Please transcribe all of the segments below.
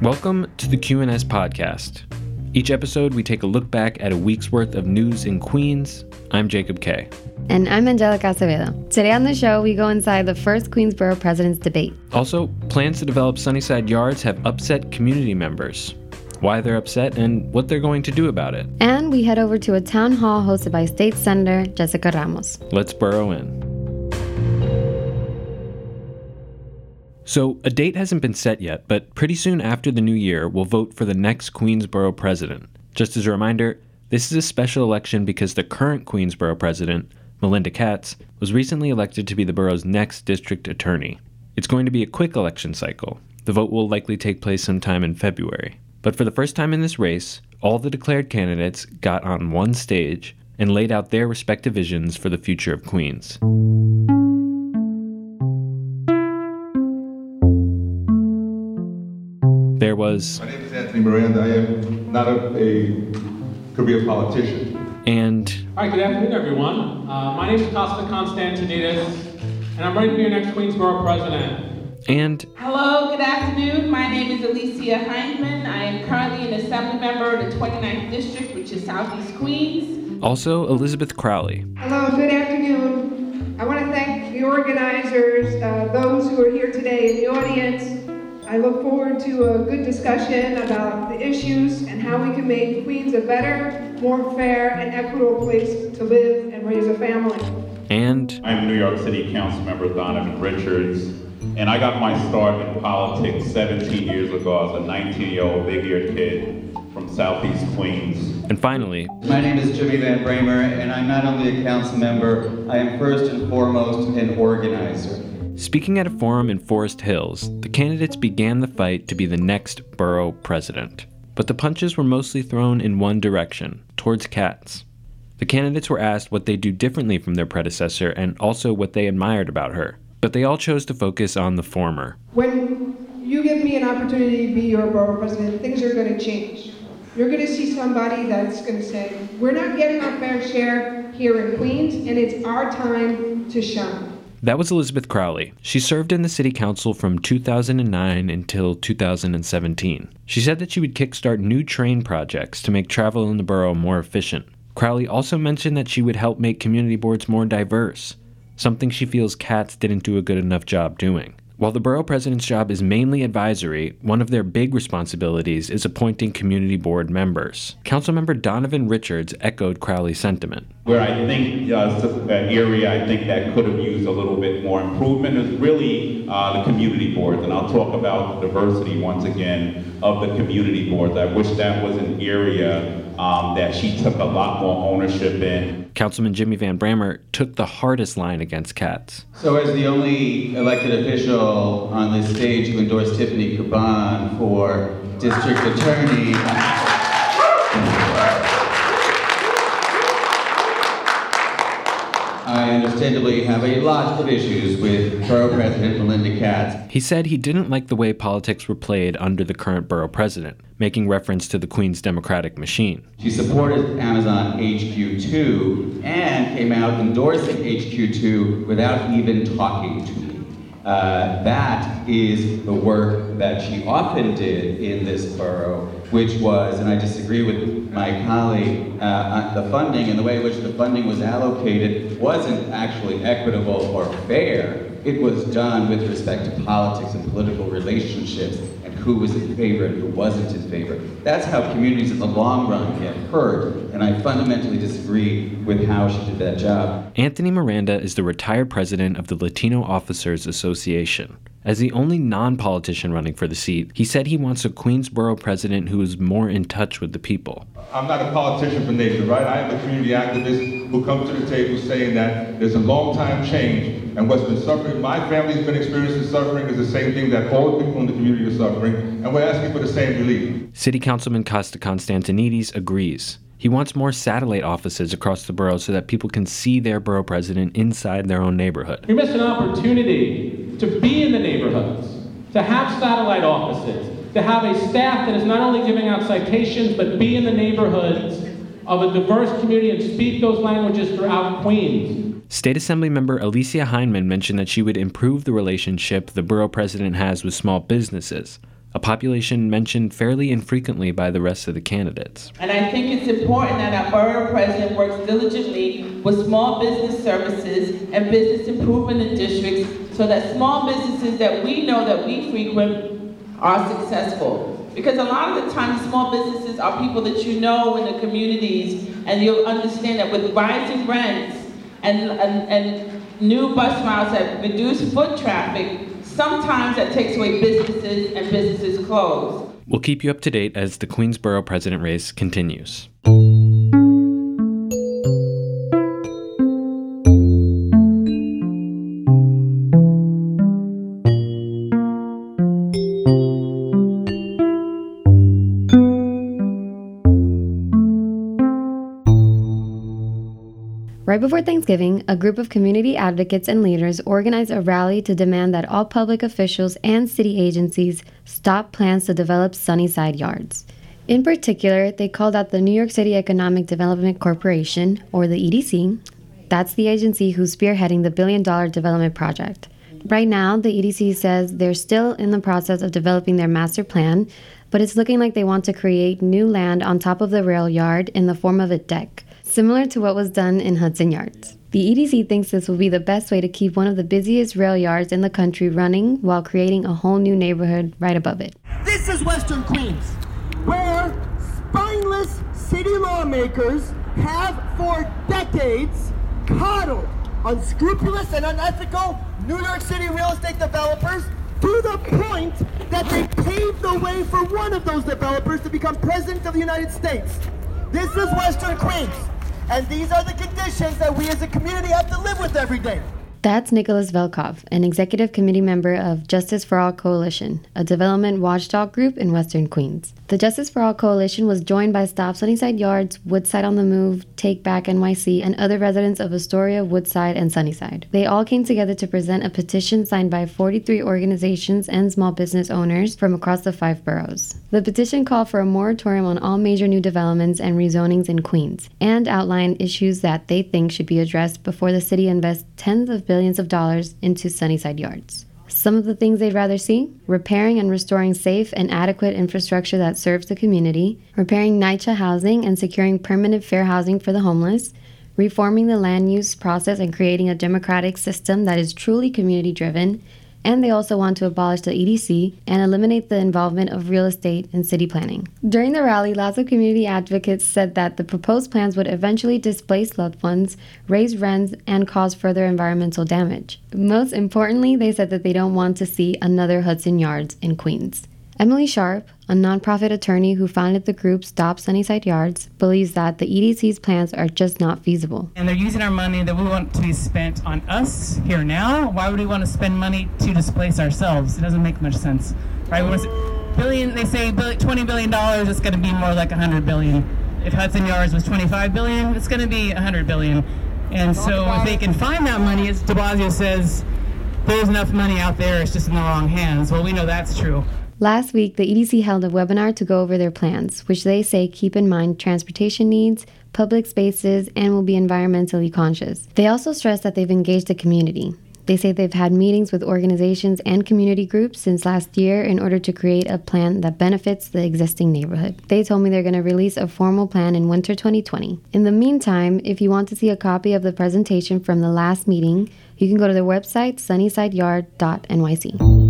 Welcome to the QNS podcast. Each episode, we take a look back at a week's worth of news in Queens. I'm Jacob Kaye. And I'm Angelica Acevedo. Today on the show, we go inside the first Queens borough president's debate. Also, plans to develop Sunnyside Yards have upset community members. Why they're upset and what they're going to do about it. And we head over to a town hall hosted by State Senator Jessica Ramos. Let's burrow in. So, a date hasn't been set yet, but pretty soon after the new year, we'll vote for the next Queens borough president. Just as a reminder, this is a special election because the current Queens borough president, Melinda Katz, was recently elected to be the borough's next district attorney. It's going to be a quick election cycle. The vote will likely take place sometime in February. But for the first time in this race, all the declared candidates got on one stage and laid out their respective visions for the future of Queens. There was. My name is Anthony Miranda. I am not a, a career politician. And. Hi, good afternoon, everyone. Uh, my name is Costa Constantinides, and I'm ready to be your next Queens borough president. And. Hello, good afternoon. My name is Alicia Hyndman. I am currently an assembly member of the 29th District, which is Southeast Queens. Also, Elizabeth Crowley. Hello, good afternoon. I want to thank the organizers, uh, those who are here today in the audience, I look forward to a good discussion about the issues and how we can make Queens a better, more fair, and equitable place to live and raise a family. And I'm New York City Council Member Donovan Richards, and I got my start in politics 17 years ago as a 19 year old big eared kid from Southeast Queens. And finally, my name is Jimmy Van Bramer, and I'm not only a council member, I am first and foremost an organizer. Speaking at a forum in Forest Hills, the candidates began the fight to be the next borough president. But the punches were mostly thrown in one direction, towards Katz. The candidates were asked what they do differently from their predecessor and also what they admired about her. But they all chose to focus on the former. When you give me an opportunity to be your borough president, things are going to change. You're going to see somebody that's going to say, We're not getting our fair share here in Queens, and it's our time to shine. That was Elizabeth Crowley. She served in the city council from 2009 until 2017. She said that she would kickstart new train projects to make travel in the borough more efficient. Crowley also mentioned that she would help make community boards more diverse, something she feels Katz didn't do a good enough job doing. While the borough president's job is mainly advisory, one of their big responsibilities is appointing community board members. Councilmember Donovan Richards echoed Crowley's sentiment. Where I think uh, an area I think that could have used a little bit more improvement is really uh, the community boards, and I'll talk about the diversity once again of the community boards. I wish that was an area um, that she took a lot more ownership in. Councilman Jimmy Van Bramer took the hardest line against Katz. So, as the only elected official on this stage who endorsed Tiffany Caban for district attorney, I understandably have a lot of issues with Borough President Melinda Katz. He said he didn't like the way politics were played under the current borough president, making reference to the Queen's Democratic machine. She supported Amazon HQ2 and came out endorsing HQ2 without even talking to me. Uh, that is the work that she often did in this borough, which was, and I disagree with my colleague, uh, the funding and the way in which the funding was allocated wasn't actually equitable or fair. It was done with respect to politics and political relationships who was in favor and who wasn't in favor. That's how communities in the long run get hurt, and I fundamentally disagree with how she did that job. Anthony Miranda is the retired president of the Latino Officers Association. As the only non politician running for the seat, he said he wants a Queens borough president who is more in touch with the people. I'm not a politician for nature, right? I am a community activist who come to the table saying that there's a long time change, and what's been suffering, my family's been experiencing suffering is the same thing that all the people in the community are suffering, and we're asking for the same relief. City Councilman Costa Constantinides agrees. He wants more satellite offices across the borough so that people can see their borough president inside their own neighborhood. We missed an opportunity to be in the neighborhoods, to have satellite offices, to have a staff that is not only giving out citations, but be in the neighborhoods of a diverse community and speak those languages throughout Queens. State Assembly member Alicia Hyndman mentioned that she would improve the relationship the borough president has with small businesses, a population mentioned fairly infrequently by the rest of the candidates. And I think it's important that our borough president works diligently with small business services and business improvement in districts so that small businesses that we know that we frequent are successful. Because a lot of the times, small businesses are people that you know in the communities, and you'll understand that with rising rents and, and, and new bus routes that reduce foot traffic, sometimes that takes away businesses and businesses close. We'll keep you up to date as the Queens borough president race continues. Right before Thanksgiving, a group of community advocates and leaders organized a rally to demand that all public officials and city agencies stop plans to develop Sunnyside yards. In particular, they called out the New York City Economic Development Corporation, or the EDC. That's the agency who's spearheading the billion dollar development project. Right now, the EDC says they're still in the process of developing their master plan, but it's looking like they want to create new land on top of the rail yard in the form of a deck similar to what was done in Hudson Yards. The EDC thinks this will be the best way to keep one of the busiest rail yards in the country running while creating a whole new neighborhood right above it. This is Western Queens, where spineless city lawmakers have for decades coddled unscrupulous and unethical New York City real estate developers to the point that they paved the way for one of those developers to become president of the United States. This is Western Queens. And these are the conditions that we as a community have to live with every day. That's Nicholas Velkov, an executive committee member of Justice for All Coalition, a development watchdog group in Western Queens. The Justice for All Coalition was joined by Stop Sunnyside Yards, Woodside on the Move, Take Back NYC, and other residents of Astoria, Woodside, and Sunnyside. They all came together to present a petition signed by 43 organizations and small business owners from across the five boroughs. The petition called for a moratorium on all major new developments and rezonings in Queens, and outlined issues that they think should be addressed before the city invests tens of billions of dollars into Sunnyside Yards. Some of the things they'd rather see repairing and restoring safe and adequate infrastructure that serves the community, repairing NYCHA housing and securing permanent fair housing for the homeless, reforming the land use process and creating a democratic system that is truly community driven, and they also want to abolish the EDC and eliminate the involvement of real estate in city planning. During the rally, lots of community advocates said that the proposed plans would eventually displace loved ones, raise rents, and cause further environmental damage. Most importantly, they said that they don't want to see another Hudson Yards in Queens. Emily Sharpe, a nonprofit attorney who founded the group Stop Sunnyside Yards, believes that the EDC's plans are just not feasible. And they're using our money that we want to be spent on us here now. Why would we want to spend money to displace ourselves? It doesn't make much sense, right? billion, they say twenty billion dollars. It's going to be more like hundred billion. If Hudson Yards was twenty-five billion, it's going to be hundred billion. And so, if they can find that money, as De Blasio says, there's enough money out there. It's just in the wrong hands. Well, we know that's true. Last week, the EDC held a webinar to go over their plans, which they say keep in mind transportation needs, public spaces, and will be environmentally conscious. They also stress that they've engaged the community. They say they've had meetings with organizations and community groups since last year in order to create a plan that benefits the existing neighborhood. They told me they're going to release a formal plan in winter 2020. In the meantime, if you want to see a copy of the presentation from the last meeting, you can go to their website, sunnysideyard.nyc.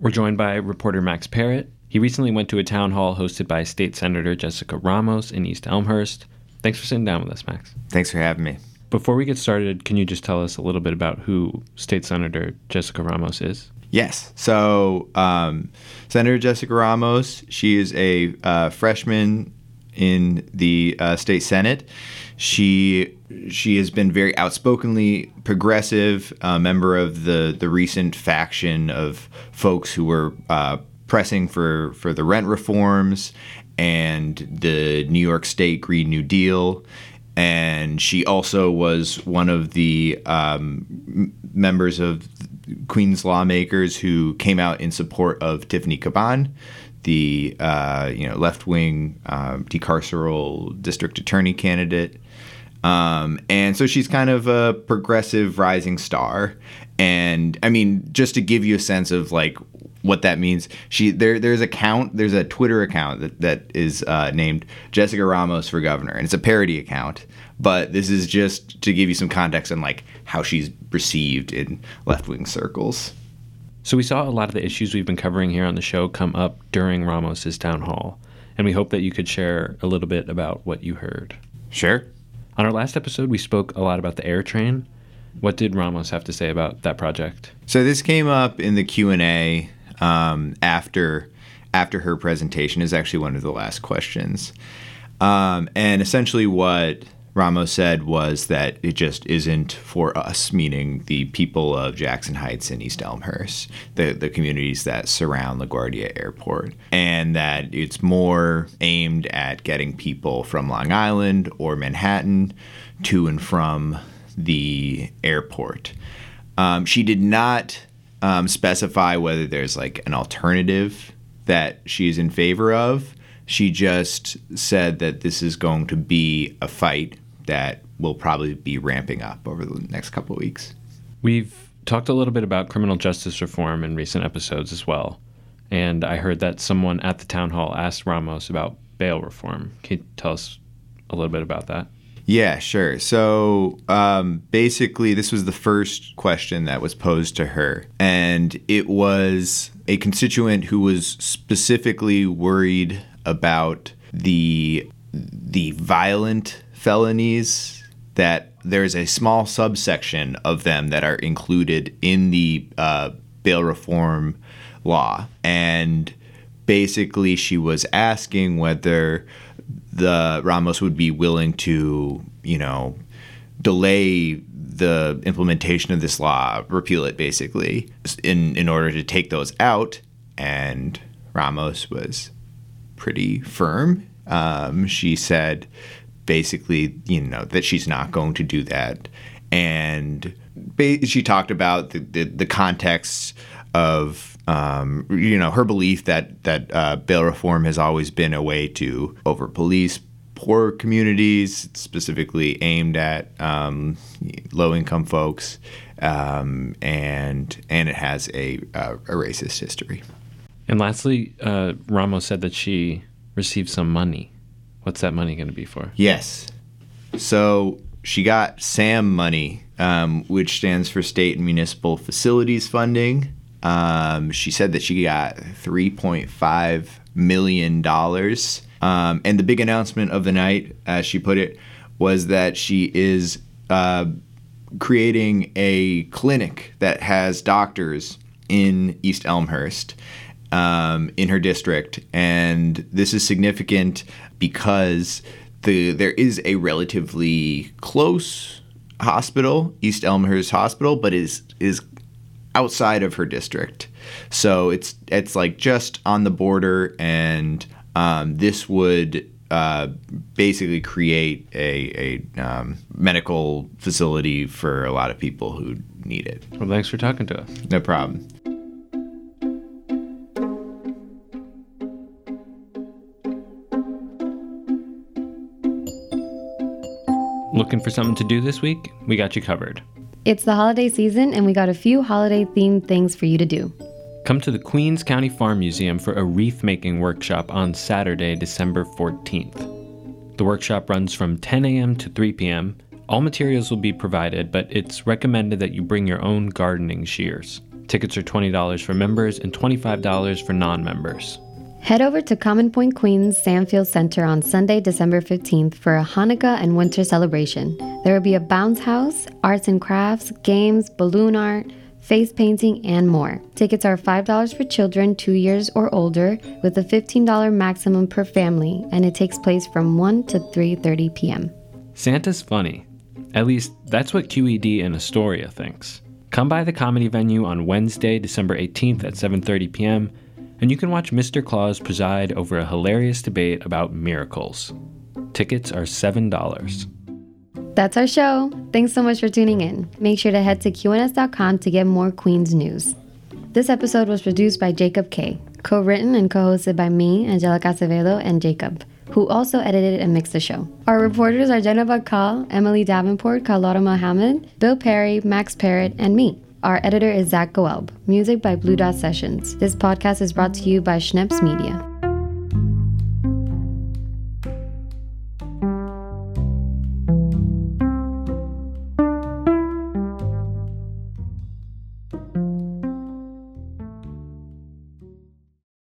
We're joined by reporter Max Parrott. He recently went to a town hall hosted by State Senator Jessica Ramos in East Elmhurst. Thanks for sitting down with us, Max. Thanks for having me. Before we get started, can you just tell us a little bit about who State Senator Jessica Ramos is? Yes. So, um, Senator Jessica Ramos, she is a uh, freshman in the uh, state senate. She she has been very outspokenly progressive, uh, member of the the recent faction of folks who were uh, pressing for for the rent reforms and the New York State Green New Deal. and she also was one of the um, members of Queens lawmakers who came out in support of Tiffany Caban, the uh, you know left wing um, decarceral district attorney candidate. Um, and so she's kind of a progressive rising star. And I mean, just to give you a sense of like what that means, she there there's a count there's a Twitter account that that is uh, named Jessica Ramos for governor, and it's a parody account. But this is just to give you some context on like how she's received in left wing circles. So we saw a lot of the issues we've been covering here on the show come up during Ramos's town hall, and we hope that you could share a little bit about what you heard. Sure. On our last episode, we spoke a lot about the air train. What did Ramos have to say about that project? So this came up in the Q and A um, after after her presentation. Is actually one of the last questions, um, and essentially what Ramos said was that it just isn't for us, meaning the people of Jackson Heights and East Elmhurst, the, the communities that surround LaGuardia Airport, and that it's more aimed at getting people from Long Island or Manhattan to and from the airport. Um, she did not um, specify whether there's like an alternative that she's in favor of. She just said that this is going to be a fight that will probably be ramping up over the next couple of weeks. We've talked a little bit about criminal justice reform in recent episodes as well. And I heard that someone at the town hall asked Ramos about bail reform. Can you tell us a little bit about that? Yeah, sure. So um, basically, this was the first question that was posed to her. And it was a constituent who was specifically worried about the the violent felonies that there's a small subsection of them that are included in the uh, bail reform law. And basically, she was asking whether the Ramos would be willing to, you know, delay the implementation of this law, repeal it basically, in in order to take those out. And Ramos was pretty firm. Um, she said basically, you know, that she's not going to do that. And ba- she talked about the, the, the context of um, you know her belief that that uh, bail reform has always been a way to over police poor communities, specifically aimed at um, low income folks, um, and and it has a, uh, a racist history. And lastly, uh, Ramos said that she received some money. What's that money going to be for? Yes. So she got SAM money, um, which stands for State and Municipal Facilities Funding. Um, she said that she got $3.5 million. Um, and the big announcement of the night, as she put it, was that she is uh, creating a clinic that has doctors in East Elmhurst um, in her district. And this is significant because the there is a relatively close hospital, East Elmhurst Hospital, but is is outside of her district. So it's it's like just on the border, and um, this would uh, basically create a, a um, medical facility for a lot of people who need it. Well, thanks for talking to us. No problem. Looking for something to do this week? We got you covered. It's the holiday season, and we got a few holiday themed things for you to do. Come to the Queens County Farm Museum for a wreath making workshop on Saturday, December 14th. The workshop runs from 10 a.m. to 3 p.m. All materials will be provided, but it's recommended that you bring your own gardening shears. Tickets are $20 for members and $25 for non members. Head over to Common Point Queens Sam Field Center on Sunday, December 15th for a Hanukkah and winter celebration. There will be a bounce house, arts and crafts, games, balloon art, face painting, and more. Tickets are $5 for children 2 years or older with a $15 maximum per family, and it takes place from 1 to 3:30 p.m. Santa's funny. At least that's what QED in Astoria thinks. Come by the comedy venue on Wednesday, December 18th at 7:30 p.m and you can watch Mr. Claus preside over a hilarious debate about miracles. Tickets are $7. That's our show. Thanks so much for tuning in. Make sure to head to QNS.com to get more Queens news. This episode was produced by Jacob Kaye, co written and co hosted by me, Angelica Acevedo, and Jacob, who also edited and mixed the show. Our reporters are Jenna Bagcal, Emily Davenport, Carlotta Mohamed, Bill Parry, Max Parrott, and me. Our editor is Zach Gewelb. Music by Blue Dot Sessions. This podcast is brought to you by Schneps Media.